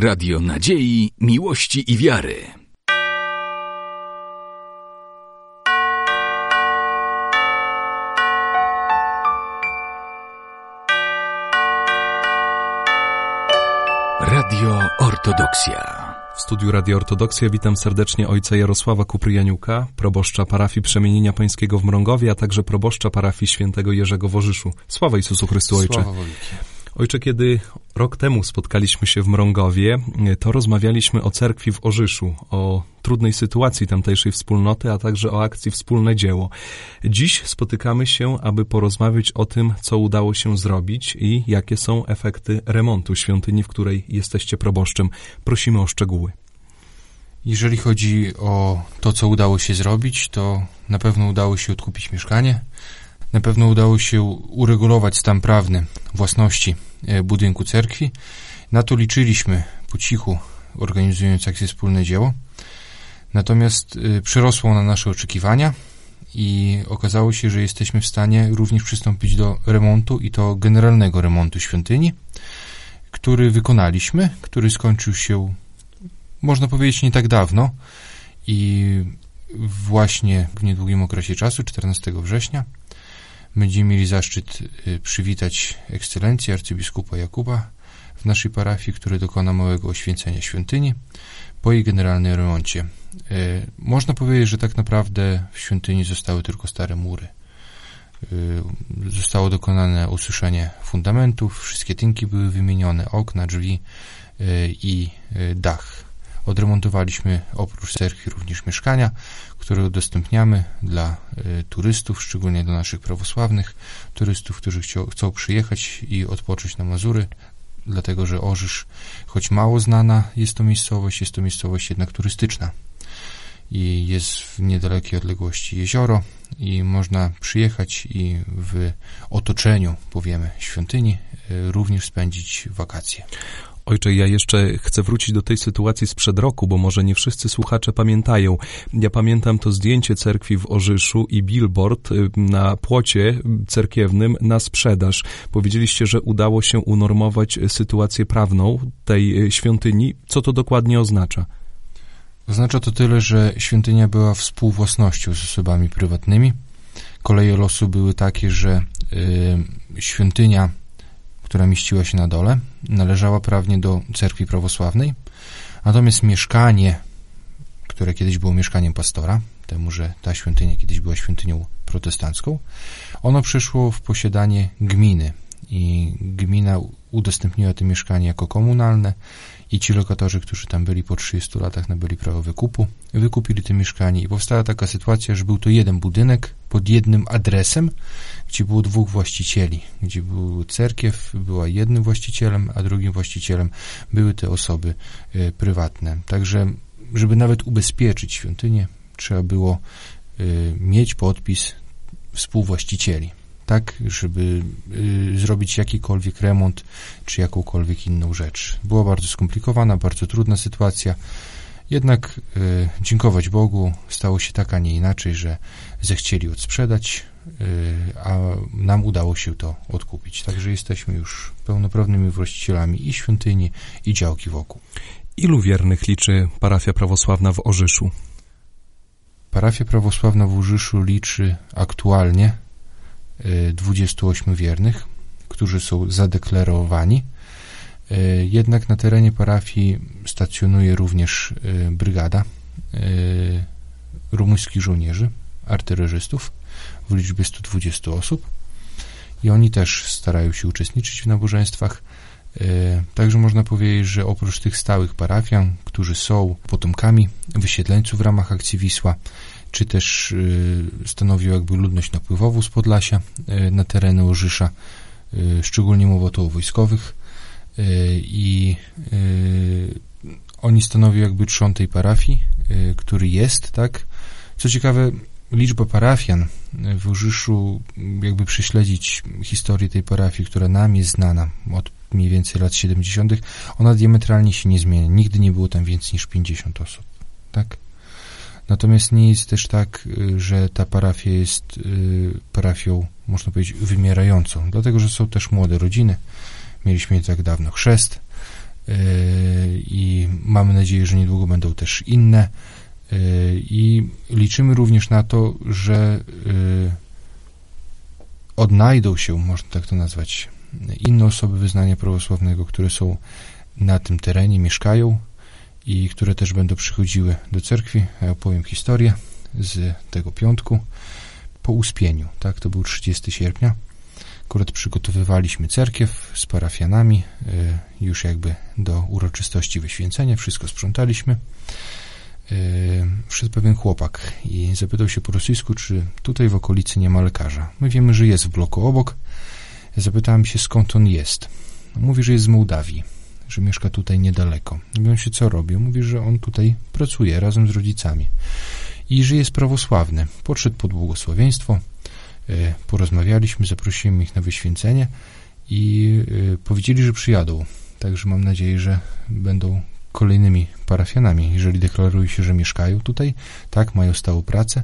Radio Nadziei, Miłości i Wiary. Radio Ortodoksja. W studiu Radio Ortodoksja witam serdecznie ojca Jarosława Kupryjaniuka, proboszcza parafii Przemienienia Pańskiego w Mrągowie, a także proboszcza parafii Świętego Jerzego w Orzyszu. Sława Jezusu Chrystu, Ojcze. Sława Ojcze, kiedy rok temu spotkaliśmy się w Mrągowie, to rozmawialiśmy o cerkwi w Orzyszu, o trudnej sytuacji tamtejszej wspólnoty, a także o akcji Wspólne Dzieło. Dziś spotykamy się, aby porozmawiać o tym, co udało się zrobić i jakie są efekty remontu świątyni, w której jesteście proboszczem. Prosimy o szczegóły. Jeżeli chodzi o to, co udało się zrobić, to na pewno udało się odkupić mieszkanie, na pewno udało się uregulować stan prawny własności budynku cerkwi. Na to liczyliśmy po cichu, organizując akcję Wspólne Dzieło. Natomiast y, przyrosło na nasze oczekiwania i okazało się, że jesteśmy w stanie również przystąpić do remontu i to generalnego remontu świątyni, który wykonaliśmy, który skończył się, można powiedzieć, nie tak dawno i właśnie w niedługim okresie czasu, 14 września, będziemy mieli zaszczyt y, przywitać ekscelencję arcybiskupa Jakuba w naszej parafii, który dokona małego oświęcenia świątyni po jej generalnym remoncie. E, można powiedzieć, że tak naprawdę w świątyni zostały tylko stare mury. E, zostało dokonane ususzenie fundamentów, wszystkie tynki były wymienione, okna, drzwi i dach. Odremontowaliśmy oprócz cerkwi również mieszkania, które udostępniamy dla turystów, szczególnie dla naszych prawosławnych turystów, którzy chcą przyjechać i odpocząć na Mazury, dlatego że Orzysz, choć mało znana jest to miejscowość, jest to miejscowość jednak turystyczna i jest w niedalekiej odległości jezioro i można przyjechać i w otoczeniu, powiemy, świątyni e, również spędzić wakacje. Ojcze, ja jeszcze chcę wrócić do tej sytuacji sprzed roku, bo może nie wszyscy słuchacze pamiętają. Ja pamiętam to zdjęcie cerkwi w Orzyszu i billboard y, na płocie cerkiewnym na sprzedaż. Powiedzieliście, że udało się unormować sytuację prawną tej y, świątyni. Co to dokładnie oznacza? Oznacza to tyle, że świątynia była współwłasnością z osobami prywatnymi. Koleje losu były takie, że y, świątynia która mieściła się na dole, należała prawnie do cerkwi prawosławnej, natomiast mieszkanie, które kiedyś było mieszkaniem pastora, temu, że ta świątynia kiedyś była świątynią protestancką, ono przeszło w posiadanie gminy. I gmina udostępniła to mieszkanie jako komunalne i ci lokatorzy, którzy tam byli po 30 latach, nabyli prawo wykupu, wykupili to mieszkanie. I powstała taka sytuacja, że był to jeden budynek pod jednym adresem, gdzie było dwóch właścicieli, gdzie był cerkiew, była jednym właścicielem, a drugim właścicielem były te osoby y, prywatne. Także, żeby nawet ubezpieczyć świątynię, trzeba było y, mieć podpis współwłaścicieli tak, żeby y, zrobić jakikolwiek remont, czy jakąkolwiek inną rzecz. Była bardzo skomplikowana, bardzo trudna sytuacja, jednak y, dziękować Bogu stało się tak, a nie inaczej, że zechcieli odsprzedać, y, a nam udało się to odkupić. Także jesteśmy już pełnoprawnymi właścicielami i świątyni, i działki wokół. Ilu wiernych liczy parafia prawosławna w Orzyszu? Parafia prawosławna w Orzyszu liczy aktualnie 28 wiernych, którzy są zadeklarowani. E, jednak na terenie parafii stacjonuje również e, brygada rumuńskich żołnierzy, artylerzystów w liczbie 120 osób i oni też starają się uczestniczyć w nabożeństwach. Także można powiedzieć, że oprócz tych stałych parafian, którzy są potomkami wysiedleńców w ramach akcji Wisła, czy też y, stanowił jakby ludność napływową z Podlasia y, na tereny Orzysza, y, szczególnie mowa tu o wojskowych i oni stanowią jakby trzon tej parafii, który jest, tak. Co ciekawe, liczba parafian w Orzyszu, jakby prześledzić historię tej parafii, która nam jest znana od mniej więcej lat 70., ona diametralnie się nie zmienia. Nigdy nie było tam więcej niż 50 osób, tak? Natomiast nie jest też tak, y, że ta parafia jest y, parafią, można powiedzieć, wymierającą, dlatego że są też młode rodziny. Mieliśmy nie tak dawno. Chrzest y, mamy nadzieję, że niedługo będą też inne. I liczymy również na to, że odnajdą się, można tak to nazwać, inne osoby wyznania prawosławnego, które są na tym terenie, mieszkają i które też będą przychodziły do cerkwi. Ja opowiem historię z tego piątku po uspieniu, tak, to był 30 sierpnia. Akurat przygotowywaliśmy cerkiew z parafianami, y, już jakby do uroczystości wyświęcenia, wszystko sprzątaliśmy. Y, wszedł pewien chłopak i zapytał się po rosyjsku, czy tutaj w okolicy nie ma lekarza. My wiemy, że jest w bloku obok. Zapytałem się, skąd on jest. Mówi, że jest z Mołdawii, że mieszka tutaj niedaleko. Mówią się, co robi. Mówi, że on tutaj pracuje razem z rodzicami i że jest prawosławny. Podszedł pod błogosławieństwo, y, porozmawialiśmy, zaprosiłem ich na wyświęcenie i y, powiedzieli, że przyjadą. Także mam nadzieję, że będą kolejnymi parafianami, jeżeli deklarują się, że mieszkają tutaj, tak, mają stałą pracę.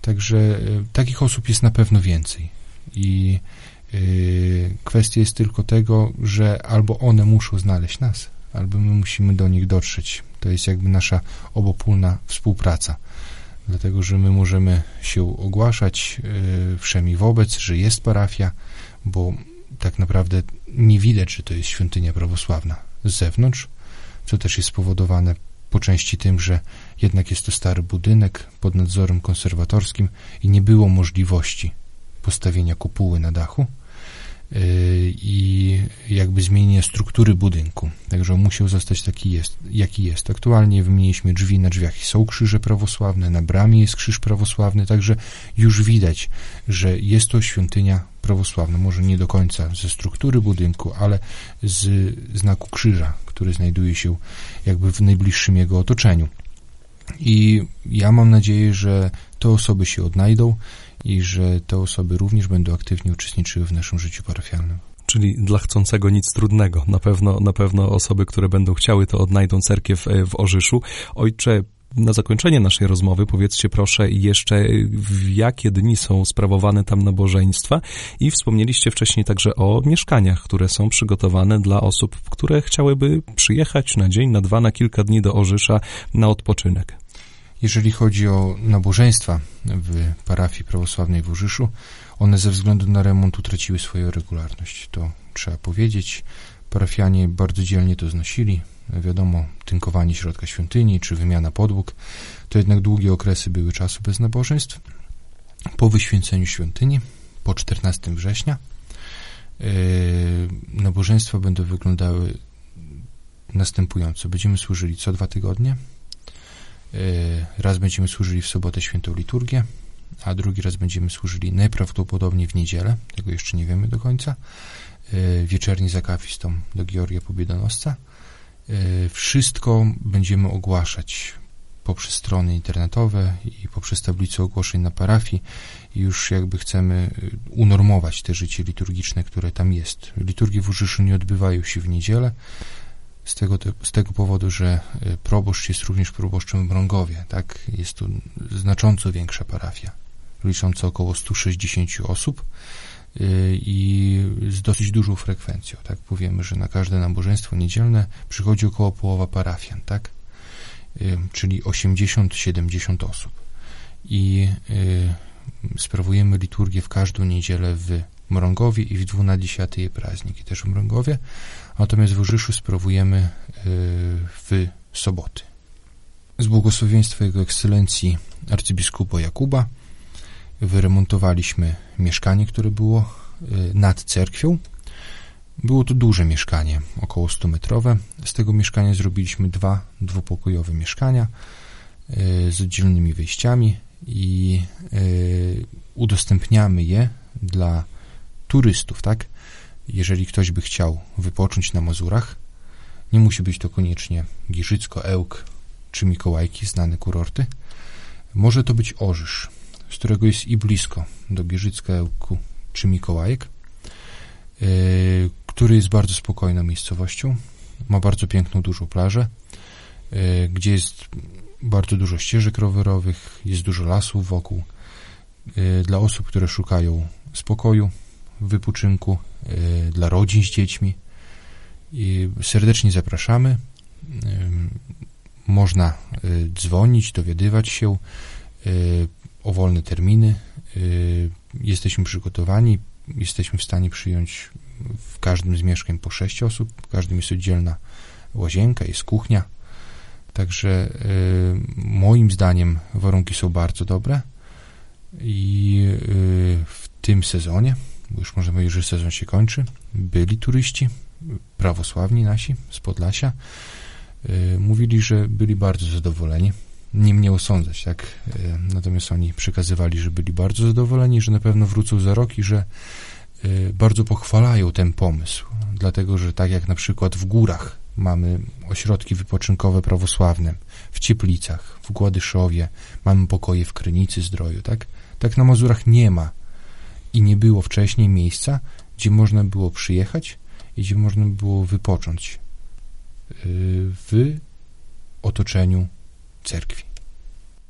Także e, takich osób jest na pewno więcej. I kwestia jest tylko tego, że albo one muszą znaleźć nas, albo my musimy do nich dotrzeć. To jest jakby nasza obopólna współpraca. Dlatego, że my możemy się ogłaszać yy, wszemi wobec, że jest parafia, bo tak naprawdę nie widać, że to jest świątynia prawosławna z zewnątrz, co też jest spowodowane po części tym, że jednak jest to stary budynek pod nadzorem konserwatorskim i nie było możliwości postawienia kopuły na dachu i jakby zmienienia struktury budynku. Także on musiał zostać taki jest, jaki jest. Aktualnie wymieniliśmy drzwi na drzwiach są krzyże prawosławne, na bramie jest krzyż prawosławny, także już widać, że jest to świątynia prawosławna. Może nie do końca ze struktury budynku, ale z znaku krzyża, który znajduje się jakby w najbliższym jego otoczeniu. I ja mam nadzieję, że te osoby się odnajdą i że te osoby również będą aktywnie uczestniczyły w naszym życiu parafialnym. Czyli dla chcącego nic trudnego. Na pewno, na pewno osoby, które będą chciały, to odnajdą cerkiew e, w Orzyszu. Ojcze, na zakończenie naszej rozmowy powiedzcie proszę jeszcze, w jakie dni są sprawowane tam nabożeństwa i wspomnieliście wcześniej także o mieszkaniach, które są przygotowane dla osób, które chciałyby przyjechać na dzień, na dwa, na kilka dni do Orzysza na odpoczynek. Jeżeli chodzi o nabożeństwa w parafii prawosławnej w Orzyszu, one ze względu na remont utraciły swoją regularność. To trzeba powiedzieć. Parafianie bardzo dzielnie to znosili, wiadomo, tynkowanie środka świątyni czy wymiana podłóg, to jednak długie okresy były czasu bez nabożeństw. Po wyświęceniu świątyni, po 14 września, yy, nabożeństwa będą wyglądały następująco. Będziemy służyli co dwa tygodnie. Yy, raz będziemy służyli w sobotę świętą liturgię, a drugi raz będziemy służyli najprawdopodobniej w niedzielę, tego jeszcze nie wiemy do końca, yy, wieczerni z akafistą do Georgia Pobiedonosca. E, wszystko będziemy ogłaszać poprzez strony internetowe i poprzez tablicę ogłoszeń na parafii i już jakby chcemy e, unormować te życie liturgiczne, które tam jest. Liturgie w Urzyszu nie odbywają się w niedzielę, z tego, z tego powodu, że e, proboszcz jest również proboszczem w Mrągowie, tak? Jest tu znacząco większa parafia, licząca około 160 osób, Y, i z dosyć dużą frekwencją, tak? Powiemy, że na każde nabożeństwo niedzielne przychodzi około połowa parafian, tak? Y, czyli 80-70 osób. I y, sprawujemy liturgię w każdą niedzielę w Mrągowie i w 12 prazniki też w Mrągowie, natomiast w Urzyszu sprawujemy w soboty. Z błogosławieństwa Jego Ekscelencji arcybiskupa Jakuba wyremontowaliśmy mieszkanie, które było y, nad cerkwią. Było to duże mieszkanie, około 100-metrowe. Z tego mieszkania zrobiliśmy dwa dwupokojowe mieszkania y, z oddzielnymi wyjściami i y, udostępniamy je dla turystów, tak? Jeżeli ktoś by chciał wypocząć na Mazurach, nie musi być to koniecznie Giżycko, Ełk czy Mikołajki, znane kurorty. Może to być Orzysz, z którego jest i blisko do Gierzycka Ełku czy Mikołajek, e, który jest bardzo spokojną miejscowością, ma bardzo piękną, dużą plażę, e, gdzie jest bardzo dużo ścieżek rowerowych, jest dużo lasów wokół. E, dla osób, które szukają spokoju, wypoczynku, dla rodzin z dziećmi. I serdecznie zapraszamy. można y, dzwonić, dowiadywać się o wolne terminy. Jesteśmy przygotowani, jesteśmy w stanie przyjąć w każdym z mieszkań po sześć osób, w każdym jest oddzielna łazienka, jest kuchnia. Także moim zdaniem warunki są bardzo dobre i w tym sezonie, bo już można powiedzieć, sezon się kończy, byli turyści, prawosławni nasi z Podlasia, Y, mówili, że byli bardzo zadowoleni. Nie mnie osądzać, tak? Y, natomiast oni przekazywali, że byli bardzo zadowoleni, że na pewno wrócą za rok i że y, bardzo pochwalają ten pomysł. Dlatego, że tak jak na przykład w górach mamy ośrodki wypoczynkowe prawosławne, w Cieplicach, w Gładyszowie, mamy pokoje w Krynicy Zdroju, tak? Tak na Mazurach nie ma i nie było wcześniej miejsca, gdzie można było przyjechać i gdzie można było wypocząć w otoczeniu cerkwi.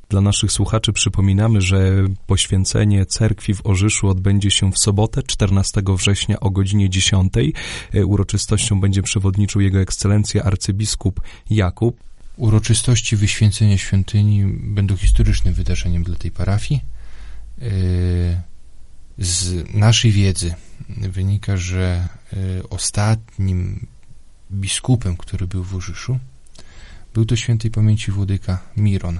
Dla naszych słuchaczy przypominamy, że poświęcenie cerkwi w Orzyszu odbędzie się w sobotę, 14 września o godzinie 10. E, uroczystością będzie przewodniczył Jego Ekscelencja arcybiskup Jakub. Uroczystości wyświęcenia świątyni będą historycznym wydarzeniem dla tej parafii. E, z naszej wiedzy wynika, że e, ostatnim biskupem, który był w Urzyszu. Był to świętej pamięci włodyka Miron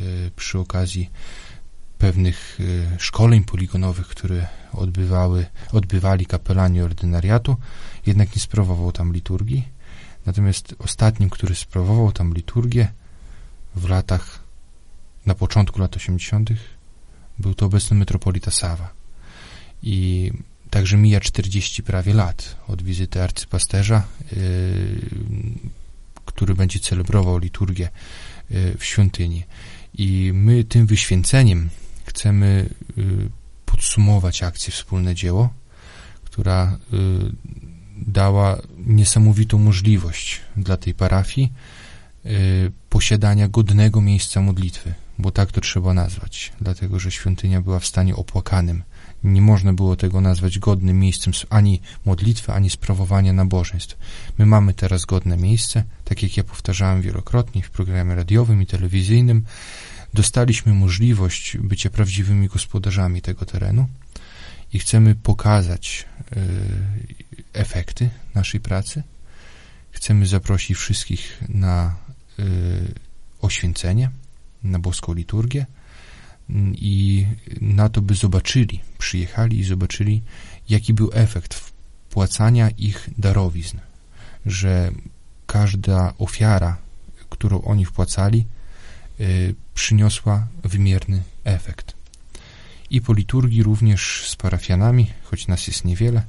y, przy okazji pewnych y, szkoleń poligonowych, które odbywały, odbywali kapelani ordynariatu, jednak nie sprawował tam liturgii. Natomiast ostatnim, który sprawował tam liturgię w latach, na początku lat 80., był to obecny metropolita Sawa. I Także mija 40 prawie lat od wizyty arcypasterza, yy, który będzie celebrował liturgię yy, w świątyni. I my tym wyświęceniem chcemy yy, podsumować akcję Wspólne Dzieło, która dała niesamowitą możliwość dla tej parafii posiadania godnego miejsca modlitwy, bo tak to trzeba nazwać, dlatego że świątynia była w stanie opłakanym nie można było tego nazwać godnym miejscem ani modlitwy, ani sprawowania nabożeństw. My mamy teraz godne miejsce, tak jak ja powtarzałem wielokrotnie w programie radiowym i telewizyjnym. Dostaliśmy możliwość bycia prawdziwymi gospodarzami tego terenu i chcemy pokazać y, efekty naszej pracy. Chcemy zaprosić wszystkich na y, oświęcenie, na boską liturgię i na to, by zobaczyli, przyjechali i zobaczyli, jaki był efekt wpłacania ich darowizn, że każda ofiara, którą oni wpłacali, y, przyniosła wymierny efekt. I po liturgii również z parafianami, choć nas jest niewiele,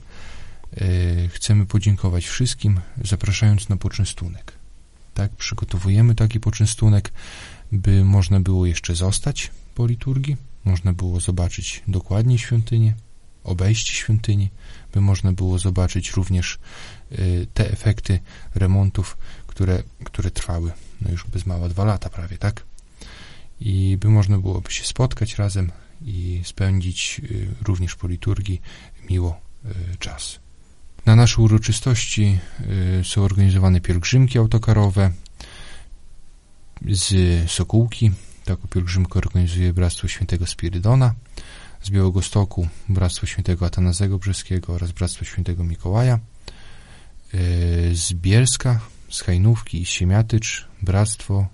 y, chcemy podziękować wszystkim, zapraszając na poczęstunek. Tak, przygotowujemy taki poczęstunek, by można było jeszcze zostać po liturgii. Można było zobaczyć dokładnie świątynię, obejść świątyni, by można było zobaczyć również y, te efekty remontów, które, które trwały no już bez mała dwa lata prawie, tak? I by można byłoby się spotkać razem i spędzić y, również po liturgii miło y, czas. Na nasze uroczystości są organizowane pielgrzymki autokarowe z Sokółki, Taką pielgrzymkę organizuje Bractwo Świętego Spirydona z Białego Stoku, Bractwo Świętego Atanazego Brzeskiego oraz Bractwo Świętego Mikołaja. E, z Bielska, z Hajnówki i Siemiatycz Bractwo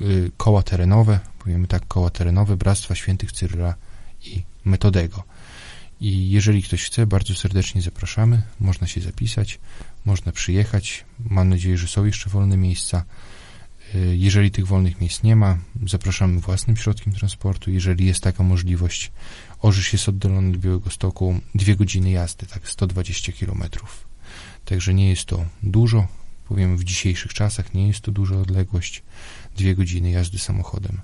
e, Koła Terenowe, powiemy tak, Koła Terenowe Bractwa Świętych Cyryla i Metodego. I jeżeli ktoś chce, bardzo serdecznie zapraszamy. Można się zapisać, można przyjechać. Mam nadzieję, że są jeszcze wolne miejsca. Y, jeżeli tych wolnych miejsc nie ma, zapraszamy własnym środkiem transportu. Jeżeli jest taka możliwość, Orzysz jest oddalony od Białego Stoku dwie godziny jazdy, tak 120 kilometrów. Także nie jest to dużo, powiem w dzisiejszych czasach nie jest to duża odległość, dwie godziny jazdy samochodem.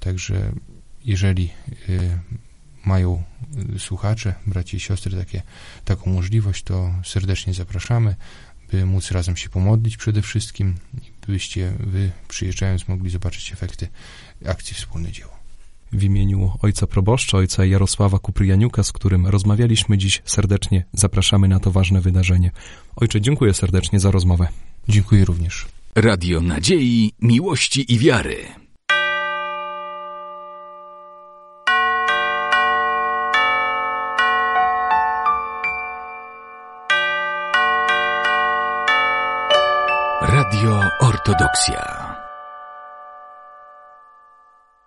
Także jeżeli y, mają y, słuchacze, braci i siostry takie, taką możliwość, to serdecznie zapraszamy, by móc razem się pomodlić przede wszystkim byście wy przyjeżdżając mogli zobaczyć efekty akcji Wspólne Dzieło. W imieniu ojca proboszcza, ojca Jarosława Kupryjaniuka, z którym rozmawialiśmy dziś, serdecznie zapraszamy na to ważne wydarzenie. Ojcze, dziękuję serdecznie za rozmowę. Dziękuję również. Radio Nadziei, Miłości i Wiary. Ortodoksja.